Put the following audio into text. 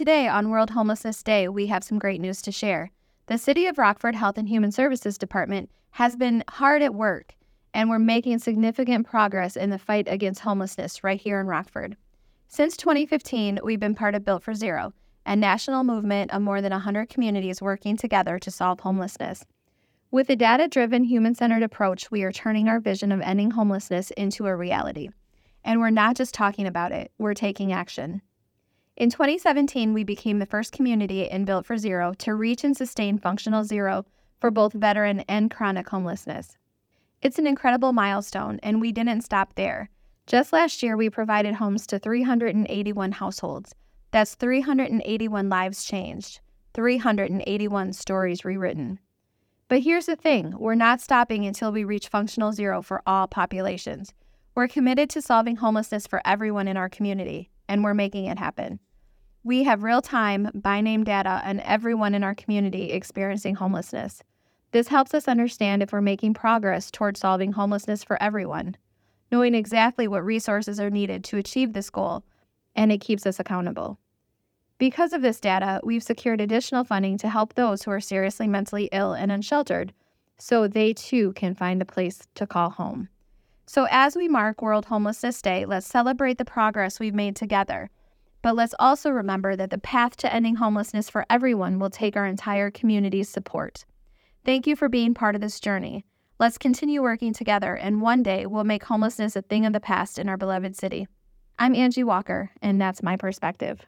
today on World Homelessness Day, we have some great news to share. The City of Rockford Health and Human Services Department has been hard at work, and we're making significant progress in the fight against homelessness right here in Rockford. Since 2015, we've been part of Built for Zero, a national movement of more than 100 communities working together to solve homelessness. With a data driven, human centered approach, we are turning our vision of ending homelessness into a reality. And we're not just talking about it, we're taking action. In 2017, we became the first community in Built for Zero to reach and sustain functional zero for both veteran and chronic homelessness. It's an incredible milestone, and we didn't stop there. Just last year, we provided homes to 381 households. That's 381 lives changed, 381 stories rewritten. But here's the thing we're not stopping until we reach functional zero for all populations. We're committed to solving homelessness for everyone in our community, and we're making it happen. We have real time, by name data on everyone in our community experiencing homelessness. This helps us understand if we're making progress toward solving homelessness for everyone, knowing exactly what resources are needed to achieve this goal, and it keeps us accountable. Because of this data, we've secured additional funding to help those who are seriously mentally ill and unsheltered so they too can find a place to call home. So, as we mark World Homelessness Day, let's celebrate the progress we've made together but let's also remember that the path to ending homelessness for everyone will take our entire community's support. Thank you for being part of this journey. Let's continue working together, and one day we'll make homelessness a thing of the past in our beloved city. I'm Angie Walker, and that's my perspective.